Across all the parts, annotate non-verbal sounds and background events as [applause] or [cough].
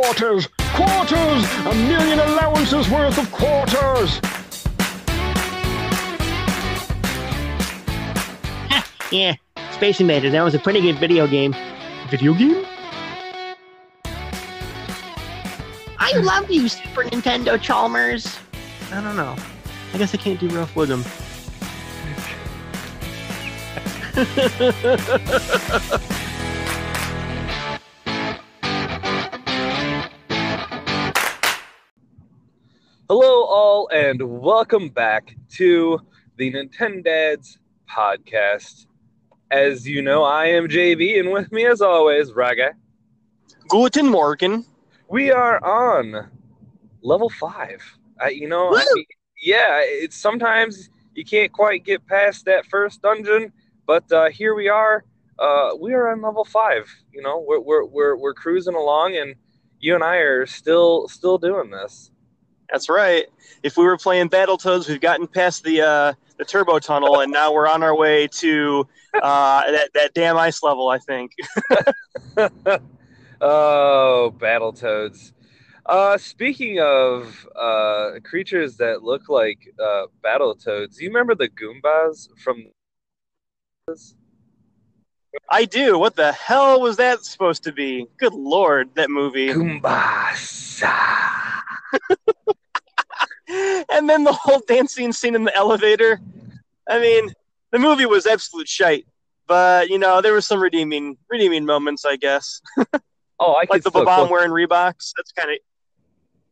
quarters! Quarters! A million allowances worth of quarters! Yeah, Space Invaders. That was a pretty good video game. Video game? I love you, Super Nintendo Chalmers. I don't know. I guess I can't do rough with them. [laughs] [laughs] Hello, all, and welcome back to the Nintendads podcast. As you know, I am JV, and with me, as always, Raga. Guten Morgen. We are on level five. I, you know, I mean, yeah, it's sometimes you can't quite get past that first dungeon, but uh, here we are. Uh, we are on level five. You know, we're, we're we're we're cruising along, and you and I are still still doing this. That's right. If we were playing Battletoads, we've gotten past the uh, the turbo tunnel, and now we're on our way to uh, that that damn ice level. I think. [laughs] [laughs] oh, Battletoads. Uh, speaking of uh, creatures that look like uh, Battletoads, do you remember the Goombas from? I do. What the hell was that supposed to be? Good lord, that movie. Goombas. [laughs] and then the whole dancing scene in the elevator. I mean, the movie was absolute shite, but you know there were some redeeming redeeming moments, I guess. [laughs] Oh, I Like the still bomb wearing Reeboks. That's kind of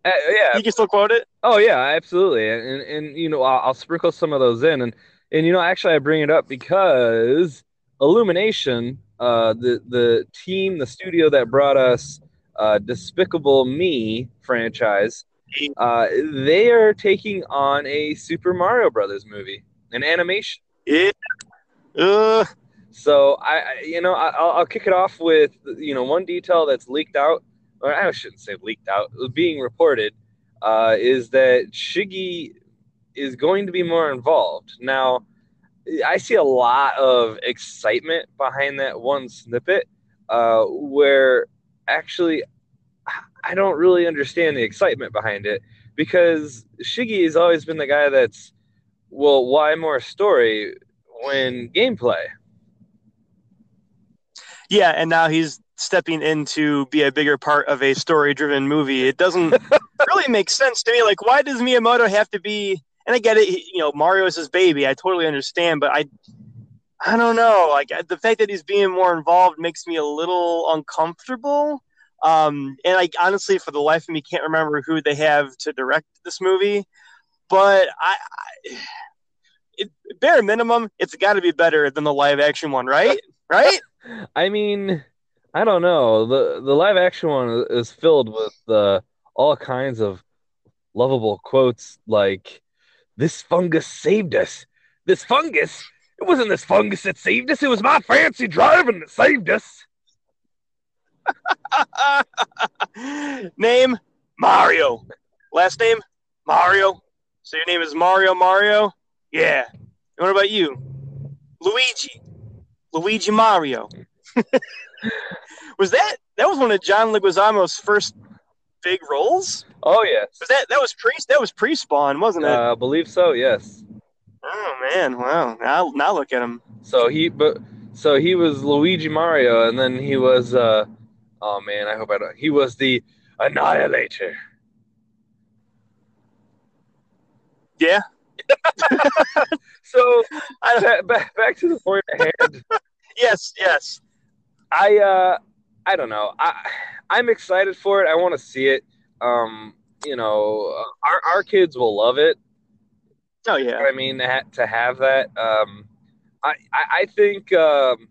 uh, yeah. you can still quote it. Oh yeah, absolutely. And and you know, I'll, I'll sprinkle some of those in, and and you know, actually, I bring it up because Illumination, uh, the the team, the studio that brought us uh, Despicable Me franchise, uh, they are taking on a Super Mario Brothers movie, an animation. Yeah. Uh, So I, I you know, I, I'll, I'll kick it off with you know one detail that's leaked out, or I shouldn't say leaked out, being reported, uh, is that Shiggy is going to be more involved. Now, I see a lot of excitement behind that one snippet, uh, where actually I don't really understand the excitement behind it because Shiggy has always been the guy that's, well, why more story when gameplay? Yeah, and now he's stepping in to be a bigger part of a story-driven movie. It doesn't [laughs] really make sense to me. Like, why does Miyamoto have to be? And I get it. You know, Mario is his baby. I totally understand, but I, I don't know. Like the fact that he's being more involved makes me a little uncomfortable. Um, and I honestly, for the life of me, can't remember who they have to direct this movie. But I, I it, bare minimum, it's got to be better than the live-action one, right? [laughs] Right? I mean, I don't know. the The live action one is filled with uh, all kinds of lovable quotes like, "This fungus saved us. This fungus. It wasn't this fungus that saved us. It was my fancy driving that saved us." [laughs] name Mario. Last name Mario. So your name is Mario Mario? Yeah. And what about you? Luigi. Luigi Mario. [laughs] was that that was one of John Leguizamo's first big roles? Oh yes, Was that that was pre that was pre spawn, wasn't it? uh, I believe so. Yes. oh man, wow. Now now look at him. So he, but so he was Luigi Mario, and then he was. uh Oh man, I hope I don't. He was the Annihilator. Yeah. [laughs] So I, back, back, to the point at hand. [laughs] yes, yes. I uh I don't know. I I'm excited for it. I want to see it. Um, you know, uh, our our kids will love it. Oh yeah. I mean, to, to have that. Um, I I, I think um,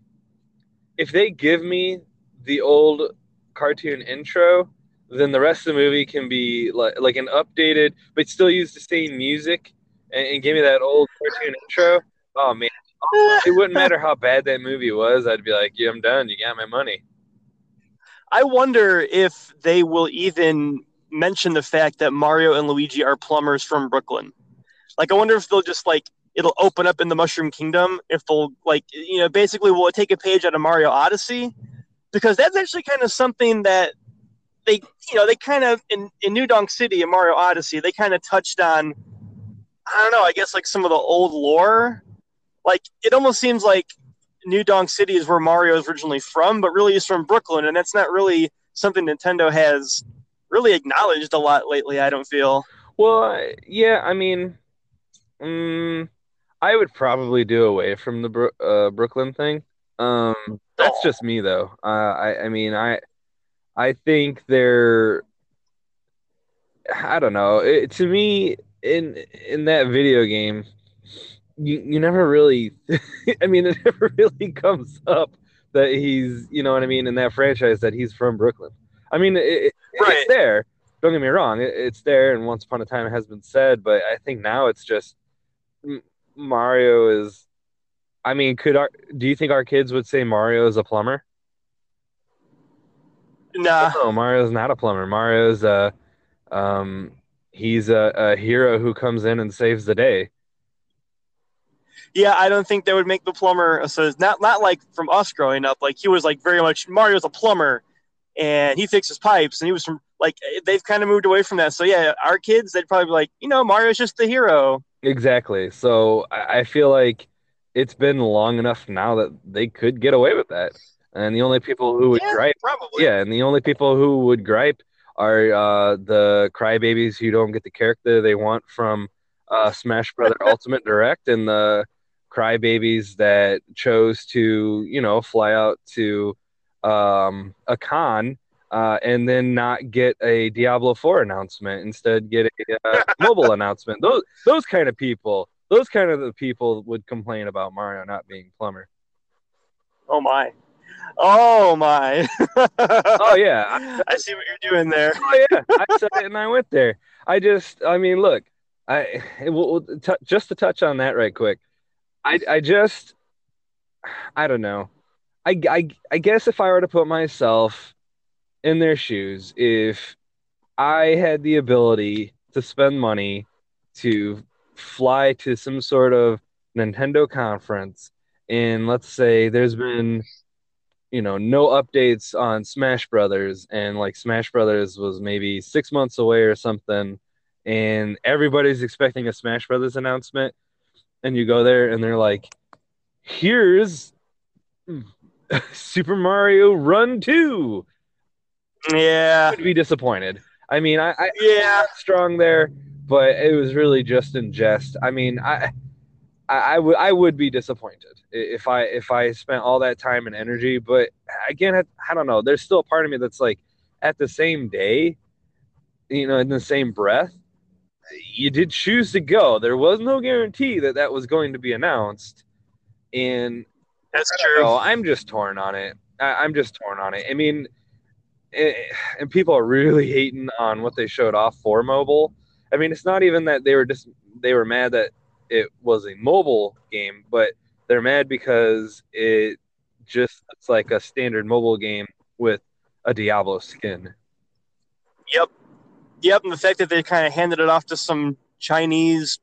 if they give me the old cartoon intro, then the rest of the movie can be like like an updated, but still use the same music and, and give me that old cartoon intro. Oh man, uh, it wouldn't uh, matter how bad that movie was. I'd be like, yeah, I'm done. You got my money. I wonder if they will even mention the fact that Mario and Luigi are plumbers from Brooklyn. Like, I wonder if they'll just like it'll open up in the Mushroom Kingdom. If they'll like, you know, basically will take a page out of Mario Odyssey? Because that's actually kind of something that they you know they kind of in in New Donk City in Mario Odyssey they kind of touched on I don't know I guess like some of the old lore. Like it almost seems like New Donk City is where Mario is originally from, but really is from Brooklyn, and that's not really something Nintendo has really acknowledged a lot lately. I don't feel. Well, yeah, I mean, mm, I would probably do away from the uh, Brooklyn thing. Um, that's just me though. Uh, I, I mean, I, I think they're, I don't know. It, to me, in in that video game, you you never really, [laughs] I mean, it [laughs] never really comes up that he's, you know what I mean, in that franchise that he's from Brooklyn. I mean, it, Right. it's there. Don't get me wrong, it, it's there, and once upon a time it has been said, but I think now it's just Mario is. I mean, could our do you think our kids would say Mario is a plumber? Nah. No, Mario's not a plumber. Mario's a, um, he's a, a hero who comes in and saves the day. Yeah, I don't think they would make the plumber. So it's not not like from us growing up. Like he was like very much Mario's a plumber, and he fixes pipes, and he was from like they've kind of moved away from that. So yeah, our kids they'd probably be like, you know, Mario's just the hero. Exactly. So I, I feel like it's been long enough now that they could get away with that. And the only people who would Yeah, gripe, probably. yeah, and the only people who would gripe are uh, the crybabies who don't get the character they want from uh, Smash Brother [laughs] Ultimate Direct, and the crybabies that chose to, you know, fly out to um, a con uh, and then not get a Diablo 4 announcement, instead get a uh, mobile [laughs] announcement. Those those kind of people, those kind of the people would complain about Mario not being plumber. Oh my. Oh my. [laughs] Oh yeah, I, [laughs] I see what you're doing there. oh yeah, I said it and I went there. I just, I mean, look, I we'll, we'll t- just to touch on that right quick. I I just, I don't know. I, I I guess if I were to put myself in their shoes, if I had the ability to spend money to fly to some sort of Nintendo conference, and let's say there's been, you know, no updates on Smash Brothers, and like Smash Brothers was maybe six months away or something, and everybody's expecting a Smash Brothers announcement, and you go there and they're like, here's [laughs] Super Mario Run 2 Yeah. would be disappointed. I mean, I, I Yeah. strong there, but it was really just in jest. I mean, I, I, I would I would be disappointed if I if I spent all that time and energy. But again, I, I don't know. There's still a part of me that's like, at the same day, you know, in the same breath, you did choose to go. There was no guarantee that that was going to be announced, and That's true. I'm just torn on it. I, I'm just torn on it. I mean, eh, and people are really hating on what they showed off for mobile. I mean, it's not even that they were just they were mad that it was a mobile game, but they're mad because it just it's like a standard mobile game with a Diablo skin. Yep. Yep. And the fact that they kind of handed it off to some Chinese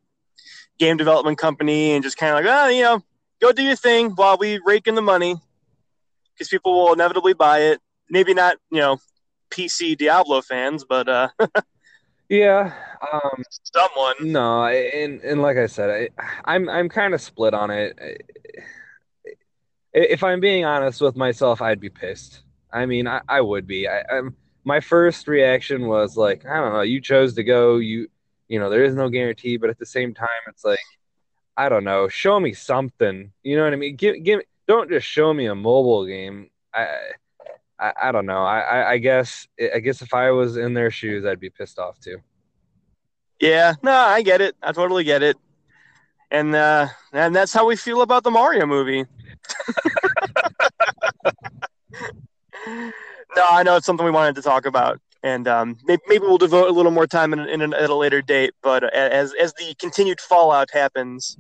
game development company and just kind of like, oh, you know, go do your thing while we rake in the money because people will inevitably buy it. Maybe not, you know, PC Diablo fans, but uh, [laughs] Yeah, um, someone. No, and and like I said, I, I'm I'm kind of split on it. If I'm being honest with myself, I'd be pissed. I mean, I, I would be. I, I'm my first reaction was like, I don't know. You chose to go. You you know, there is no guarantee, but at the same time, it's like, I don't know. Show me something. You know what I mean? Give give. Don't just show me a mobile game. I. I, I don't know. I, I, I guess I guess if I was in their shoes, I'd be pissed off too. Yeah, no, I get it. I totally get it. And uh, and that's how we feel about the Mario movie. [laughs] no, I know it's something we wanted to talk about, and um, maybe, maybe we'll devote a little more time in, in, at a later date. But as as the continued fallout happens,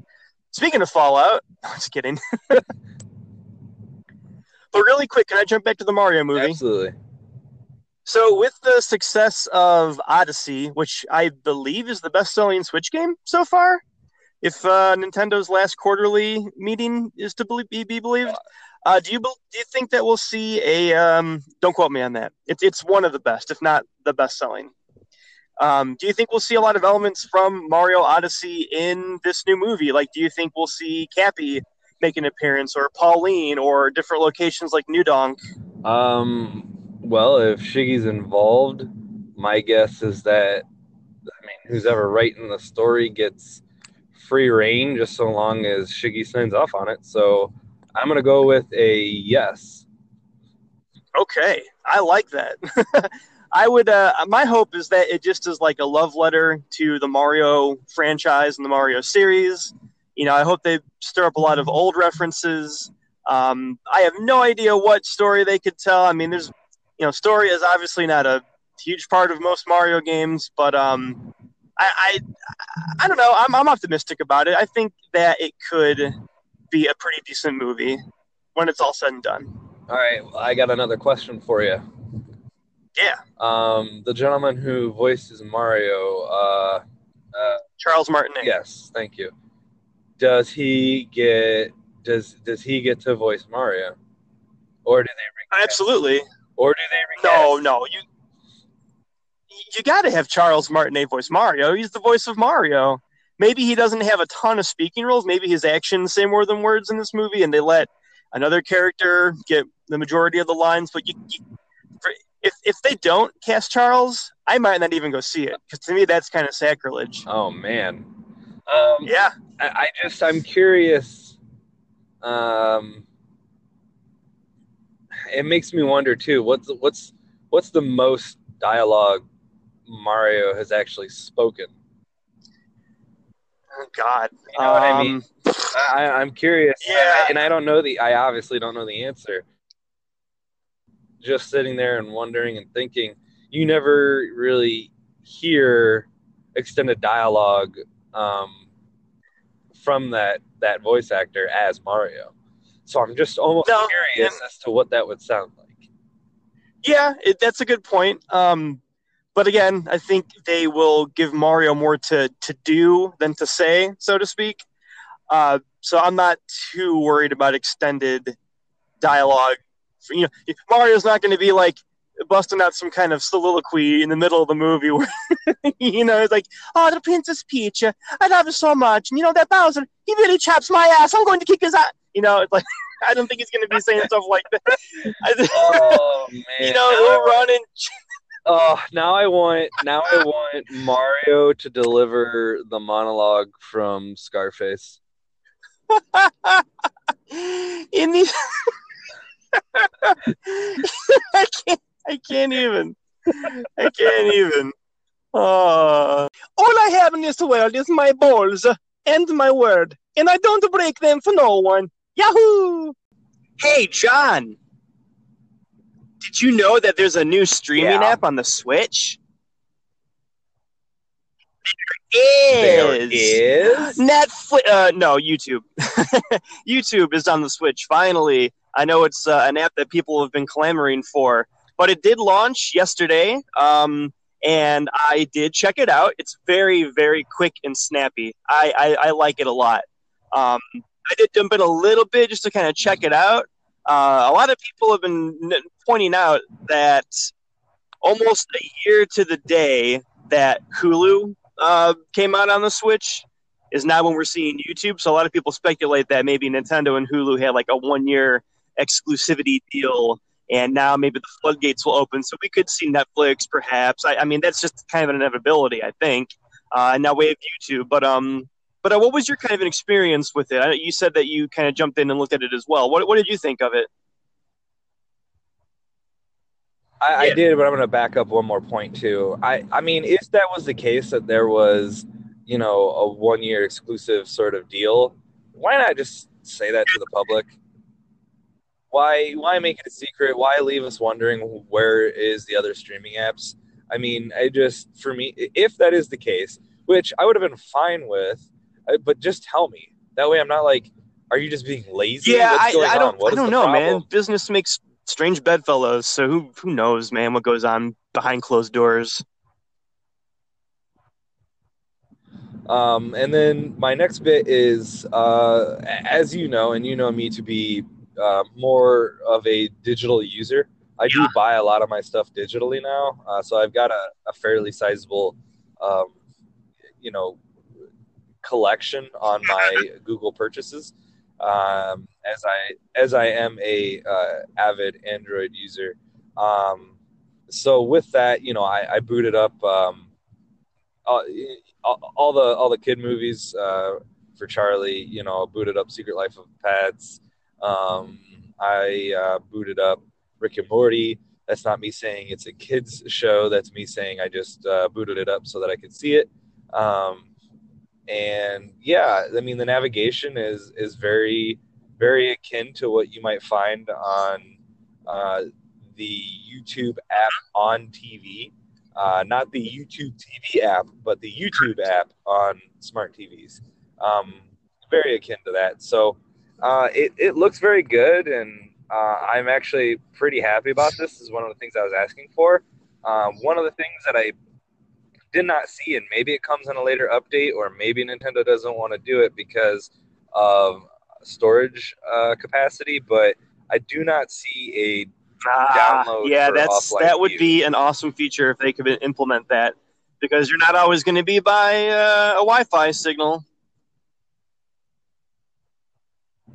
speaking of fallout, [laughs] just kidding. [laughs] but really quick, can I jump back to the Mario movie? Absolutely. So, with the success of Odyssey, which I believe is the best-selling Switch game so far, if uh, Nintendo's last quarterly meeting is to be, be believed, Uh, do you bel- do you think that we'll see a? Um, don't quote me on that. It's it's one of the best, if not the best selling. Um, do you think we'll see a lot of elements from Mario Odyssey in this new movie? Like, do you think we'll see Cappy make an appearance, or Pauline, or different locations like New Donk? Um, well, if Shiggy's involved, my guess is that I mean, who's ever writing the story gets free reign just so long as Shiggy signs off on it. So I'm gonna go with a yes. Okay, I like that. [laughs] I would. Uh, my hope is that it just is like a love letter to the Mario franchise and the Mario series. You know, I hope they stir up a lot of old references. Um, I have no idea what story they could tell. I mean, there's, you know, story is obviously not a huge part of most Mario games, but um, I, I, I don't know. I'm, I'm optimistic about it. I think that it could be a pretty decent movie when it's all said and done. All right, well, I got another question for you. Yeah, Um, the gentleman who voices Mario, uh, uh, Charles Martinet. yes, thank you. Does he get does does he get to voice Mario, or do they recast- absolutely. or do they No, no, you you got to have Charles Martinet voice Mario. He's the voice of Mario. Maybe he doesn't have a ton of speaking roles. Maybe his actions say more than words in this movie, and they let another character get the majority of the lines. But you, you for, if if they don't cast Charles, I might not even go see it because to me that's kind of sacrilege. Oh man. Um, Yeah, I, I just I'm curious. Um, it makes me wonder too. What's what's what's the most dialogue Mario has actually spoken? oh God. You know what I mean? Um, I, I'm curious. Yeah. and I don't know the. I obviously don't know the answer. Just sitting there and wondering and thinking, you never really hear extended dialogue um, from that that voice actor as Mario. So I'm just almost No, curious as to what that would sound like. Yeah, it, that's a good point. Um, but again, I think they will give Mario more to, to do than to say, so to speak. Uh, so I'm not too worried about extended dialogue. You know, Mario's not going to be like busting out some kind of soliloquy in the middle of the movie where [laughs] you know it's like, "Oh, the Princess Peach, uh, I love her so much." And you know that Bowser, he really chaps my ass. I'm going to kick his ass. You know, it's like [laughs] I don't think he's going to be saying stuff like that. [laughs] Oh man! you know, now, he'll run and oh, now I want now I want Mario to deliver the monologue from Scarface. in the I can't I can't even I can't even uh, all I have in this world is my balls and my word and I don't break them for no one yahoo hey John did you know that there's a new streaming Yeah. app on the Switch there There is. Netflix, uh, no, YouTube. [laughs] YouTube is on the Switch. Finally, I know it's uh, an app that people have been clamoring for, but it did launch yesterday, um, and I did check it out. It's very, very quick and snappy. I, I, I like it a lot. Um, I did dump it a little bit just to kind of check it out. Uh, a lot of people have been pointing out that almost a year to the day that Hulu uh, came out on the Switch is now when we're seeing YouTube. So a lot of people speculate that maybe Nintendo and Hulu had like a one year exclusivity deal, and now maybe the floodgates will open, so we could see Netflix perhaps. I, I mean, that's just kind of an inevitability, I think. Uh, and now we have YouTube, but um. But uh, what was your kind of an experience with it? I, you said that you kind of jumped in and looked at it as well. What, what did you think of it? I, I did, but I'm going to back up one more point too. I, I mean, if that was the case that there was, you know, a one year exclusive sort of deal, why not just say that to the public? Why why make it a secret? Why leave us wondering where is the other streaming apps? I mean, I just for me, if that is the case, which I would have been fine with, but just tell me. That way, I'm not like, are you just being lazy? Yeah, What's I, going I don't, I don't know, man. Business makes strange bedfellows, so who who knows, man? What goes on behind closed doors? Um, and then my next bit is, uh, as you know, and you know me to be uh, more of a digital user. I do buy a lot of my stuff digitally now, uh, so I've got a, a fairly sizable, um, you know, collection on [laughs] my Google purchases. Um, as I as I am a uh, avid Android user, um, so with that, you know, I, I booted up um, all, all the all the kid movies uh, for Charlie. You know, booted up Secret Life of Pets. Um, I uh, booted up Rick and Morty. That's not me saying it's a kids show. That's me saying I just uh, booted it up so that I could see it. Um, and yeah, I mean the navigation is is very very akin to what you might find on uh, the YouTube app on TV. Uh, not the YouTube TV app, but the YouTube app on smart TVs. Um, very akin to that. So uh, it, it looks very good, and uh, I'm actually pretty happy about this. this. Is one of the things I was asking for. Um, one of the things that I did not see, and maybe it comes in a later update, or maybe Nintendo doesn't want to do it because of storage uh, capacity, but I do not see Ah, Download yeah, that's that would view. be an awesome feature if they could implement that, because you're not always going to be by uh, a Wi-Fi signal.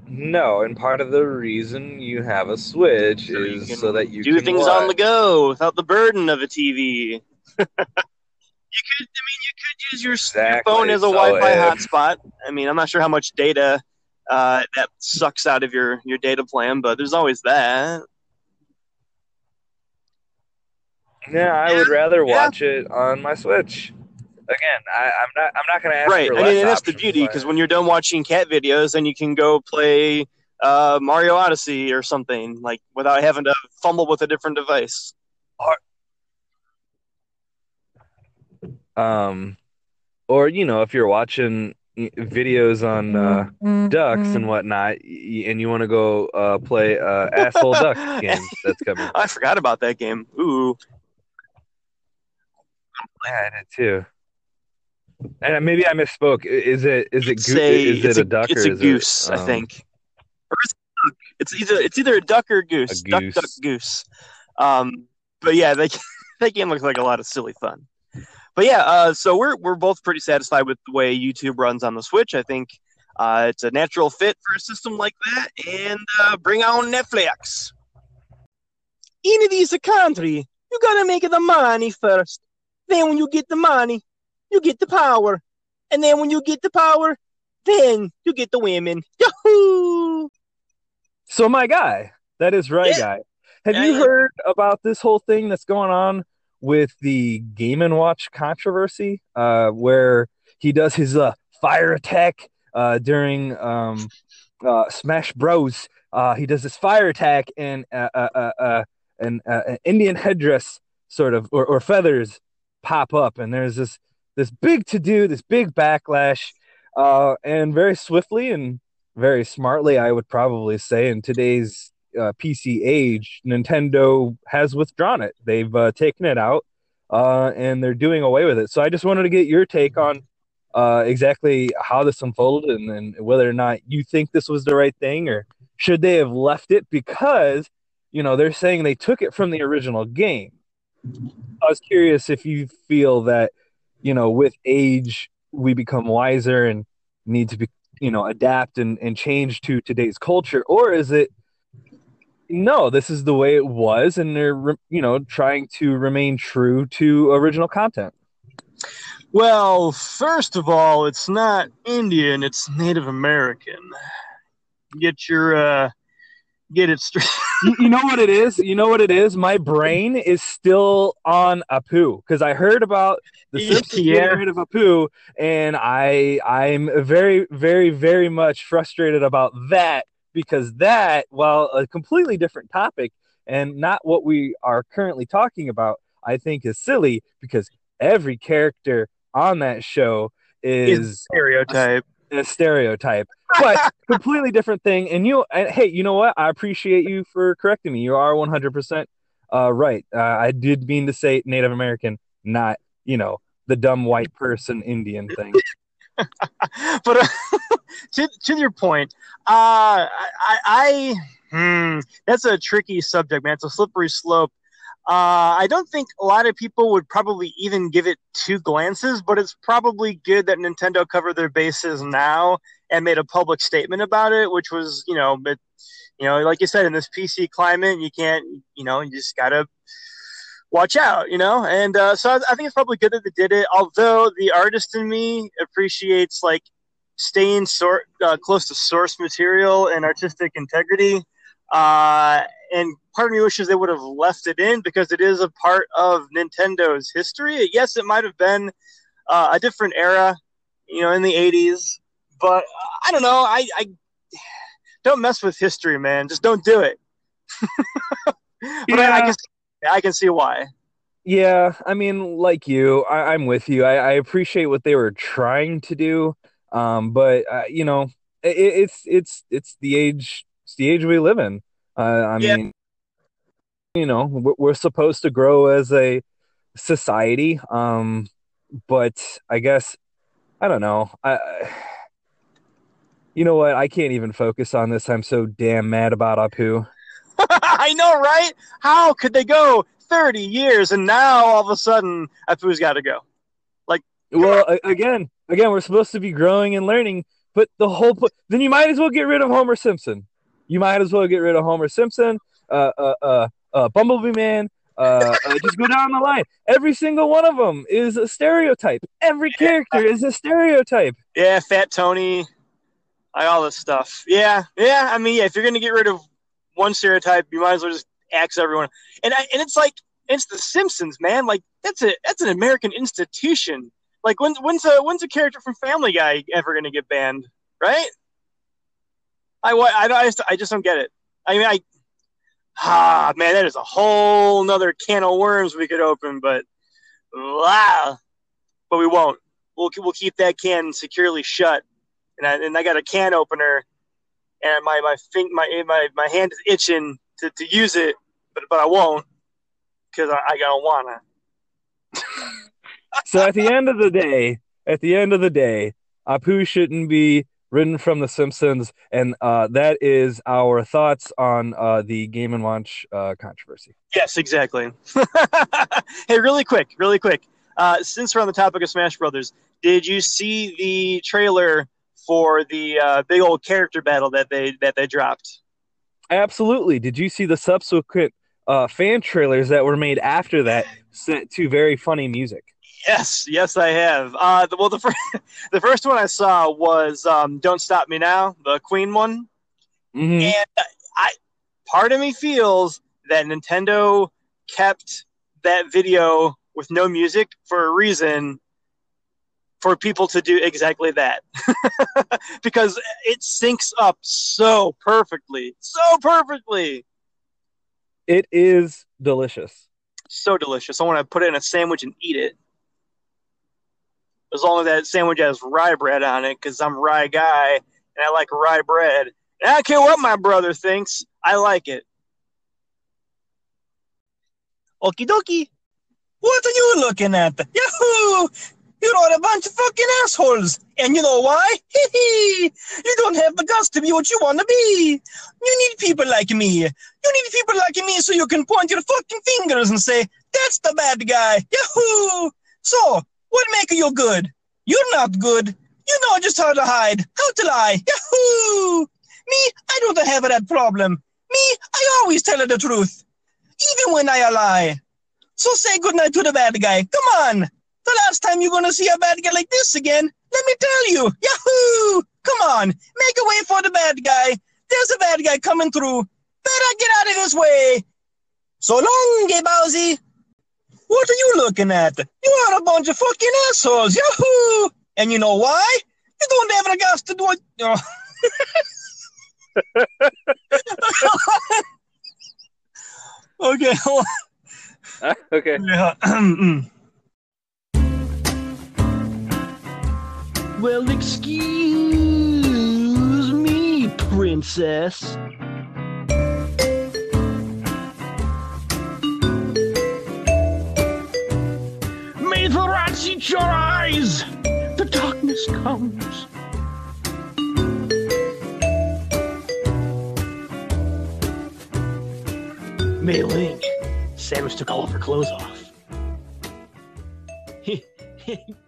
a no. And part of the reason you have a Switch So is so that you can do can things what? on the go without the burden of a TV. [laughs] you could, I mean, you could use your, your Exactly. phone as a So Wi-Fi if- hotspot. I mean, I'm not sure how much data uh, that sucks out of your your data plan, but there's always that. Yeah, I Yeah, would rather yeah. watch it on my Switch. Again, I, I'm not. I'm not going to ask right. for I mean, and that's the beauty because when you're done watching cat videos, then you can go play uh, Mario Odyssey or something like without having to fumble with a different device. um, or you know, if you're watching videos on uh, ducks and whatnot, and you want to go uh, play uh, asshole duck [laughs] game that's coming. I forgot about that game. Ooh, Yeah, I did too. And maybe I misspoke. Is it is it It's goo- a- is it a duck It's or a goose, it, I um, think. Or is it a duck? It's either it's either a duck or a goose. A Duck, goose. duck, goose. Um, but yeah, that [laughs] that game looks like a lot of silly fun. But yeah, uh, so we're we're both pretty satisfied with the way YouTube runs on the Switch. I think uh, it's a natural fit for a system like that, and uh, bring on Netflix. In this country, you gotta make the money first. Then when you get the money, you get the power, and then when you get the power, then you get the women. [laughs] Yahoo! So my guy, that is right, Yeah. guy. Have Yeah, you yeah. heard about this whole thing that's going on with the Game and Watch controversy, uh, where he does his uh, fire attack uh, during um, uh, Smash Bros. Uh, he does this fire attack and uh, uh, uh, uh, an, uh, an Indian headdress sort of or, or feathers pop up, and there's this this big to do, this big backlash, uh, and very swiftly and very smartly, I would probably say, in today's uh, PC age, Nintendo has withdrawn it. They've uh, taken it out, uh, and they're doing away with it. So I just wanted to get your take on uh, exactly how this unfolded, and, and whether or not you think this was the right thing, or should they have left it because you know they're saying they took it from the original game. I was curious if you feel that you know with age we become wiser and need to be you know adapt and, and change to today's culture or is it no this is the way it was and they're you know trying to remain true to original content Well, first of all, it's not Indian; it's Native American. Get your uh, get it straight. [laughs] you, you know what it is you know what it is my brain is still on apu because i heard about the Simpsons Yeah. rid of apu and i i'm very very very much frustrated about that because that while a completely different topic and not what we are currently talking about i think is silly because every character on that show is Stereotype. A stereotype, but [laughs] completely different thing. And you, and hey, you know what? I appreciate you for correcting me. You are 100% uh, right. Uh, I did mean to say Native American, not, you know, the dumb white person Indian thing. [laughs] but uh, [laughs] to, to your point, uh, I, I hmm, that's a tricky subject, man. It's a slippery slope. Uh, I don't think a lot of people would probably even give it two glances, but it's probably good that Nintendo covered their bases now and made a public statement about it, which was, you know, but, you know, like you said, in this PC climate, you can't, you know, you just gotta watch out, you know. And uh, so I, I think it's probably good that they did it. Although the artist in me appreciates like staying sort uh, close to source material and artistic integrity. Uh, and part of me wishes they would have left it in because it is a part of Nintendo's history. Yes, it might have been uh, a different era, you know, in the '80s, but I don't know. I, I don't mess with history, man. Just don't do it. [laughs] but I, I, can, I can see why. Yeah, I mean, like you, I, am with you. I, I, appreciate what they were trying to do, um, but uh, you know, it, it's it's it's the age, it's the age we live in. Uh, I yeah. mean, you know, we're supposed to grow as a society, um, but I guess I don't know. I, you know what? I can't even focus on this. I'm so damn mad about Apu. [laughs] I know, right? How could they go 30 years and now all of a sudden Apu's got to go? Like, well, again, again, we're supposed to be growing and learning, but the whole po- then you might as well get rid of Homer Simpson. You might as well get rid of Homer Simpson, uh, uh, uh, uh Bumblebee Man. Uh, uh, just go down the line. Every single one of them is a stereotype. Every character is a stereotype. Yeah, Fat Tony, like all this stuff. Yeah, yeah. I mean, yeah. If you're gonna get rid of one stereotype, you might as well just axe everyone. And I, and it's like it's The Simpsons, man. Like that's a that's an American institution. Like when's when's a when's a character from Family Guy ever gonna get banned, right? I I, I just I just don't get it. I mean, I ah man, that is a whole nother can of worms we could open, but ah, but we won't. We'll we'll keep that can securely shut, and I, and I got a can opener and my my fing, my my my hand is itching to, to use it, but but I won't because I, I don't wanna. [laughs] so at the end of the day, at the end of the day, Apu shouldn't be written from The Simpsons, and uh, that is our thoughts on uh, the Game and Watch uh, controversy. Yes, exactly. [laughs] hey, really quick, really quick. Uh, since we're on the topic of Smash Brothers, did you see the trailer for the uh, big old character battle that they that they dropped. Absolutely. Did you see the subsequent uh, fan trailers that were made after that set to very funny music? Yes, yes, I have. Uh, the, well, the first [laughs] the first one I saw was um, "Don't Stop Me Now," the Queen one, mm-hmm. and I part of me feels that Nintendo kept that video with no music for a reason for people to do exactly that. [laughs] Because it syncs up so perfectly so perfectly. It is delicious. So delicious. I want to put it in a sandwich and eat it as long as that sandwich has rye bread on it because i'm rye guy and i like rye bread and i don't care what my brother thinks i like it okie dokie what are you looking at? Yahoo! You're all a bunch of fucking assholes. And you know why? [laughs] Hee hee! You don't have the guts to be what you want to be. You need people like me. You need people like me so you can point your fucking fingers and say, that's the bad guy. Yahoo! So, what make you good? You're not good. You know just how to hide, how to lie. Yahoo! Me, I don't have that problem. Me, I always tell the truth. Even when I lie. So say goodnight to the bad guy. Come on. The last time you're gonna see a bad guy like this again, let me tell you. Yahoo! Come on, make a way for the bad guy. There's a bad guy coming through. Better get out of his way. So long, Gay Bowsy. What are you looking at? You are a bunch of fucking assholes. Yahoo! And you know why? You don't have the guts to do it. Oh. [laughs] okay. [laughs] okay. Yeah. [clears throat] Well, excuse me, princess. The rats eat your eyes! The darkness comes. Mei Ling, Samus took all of her clothes off. [laughs]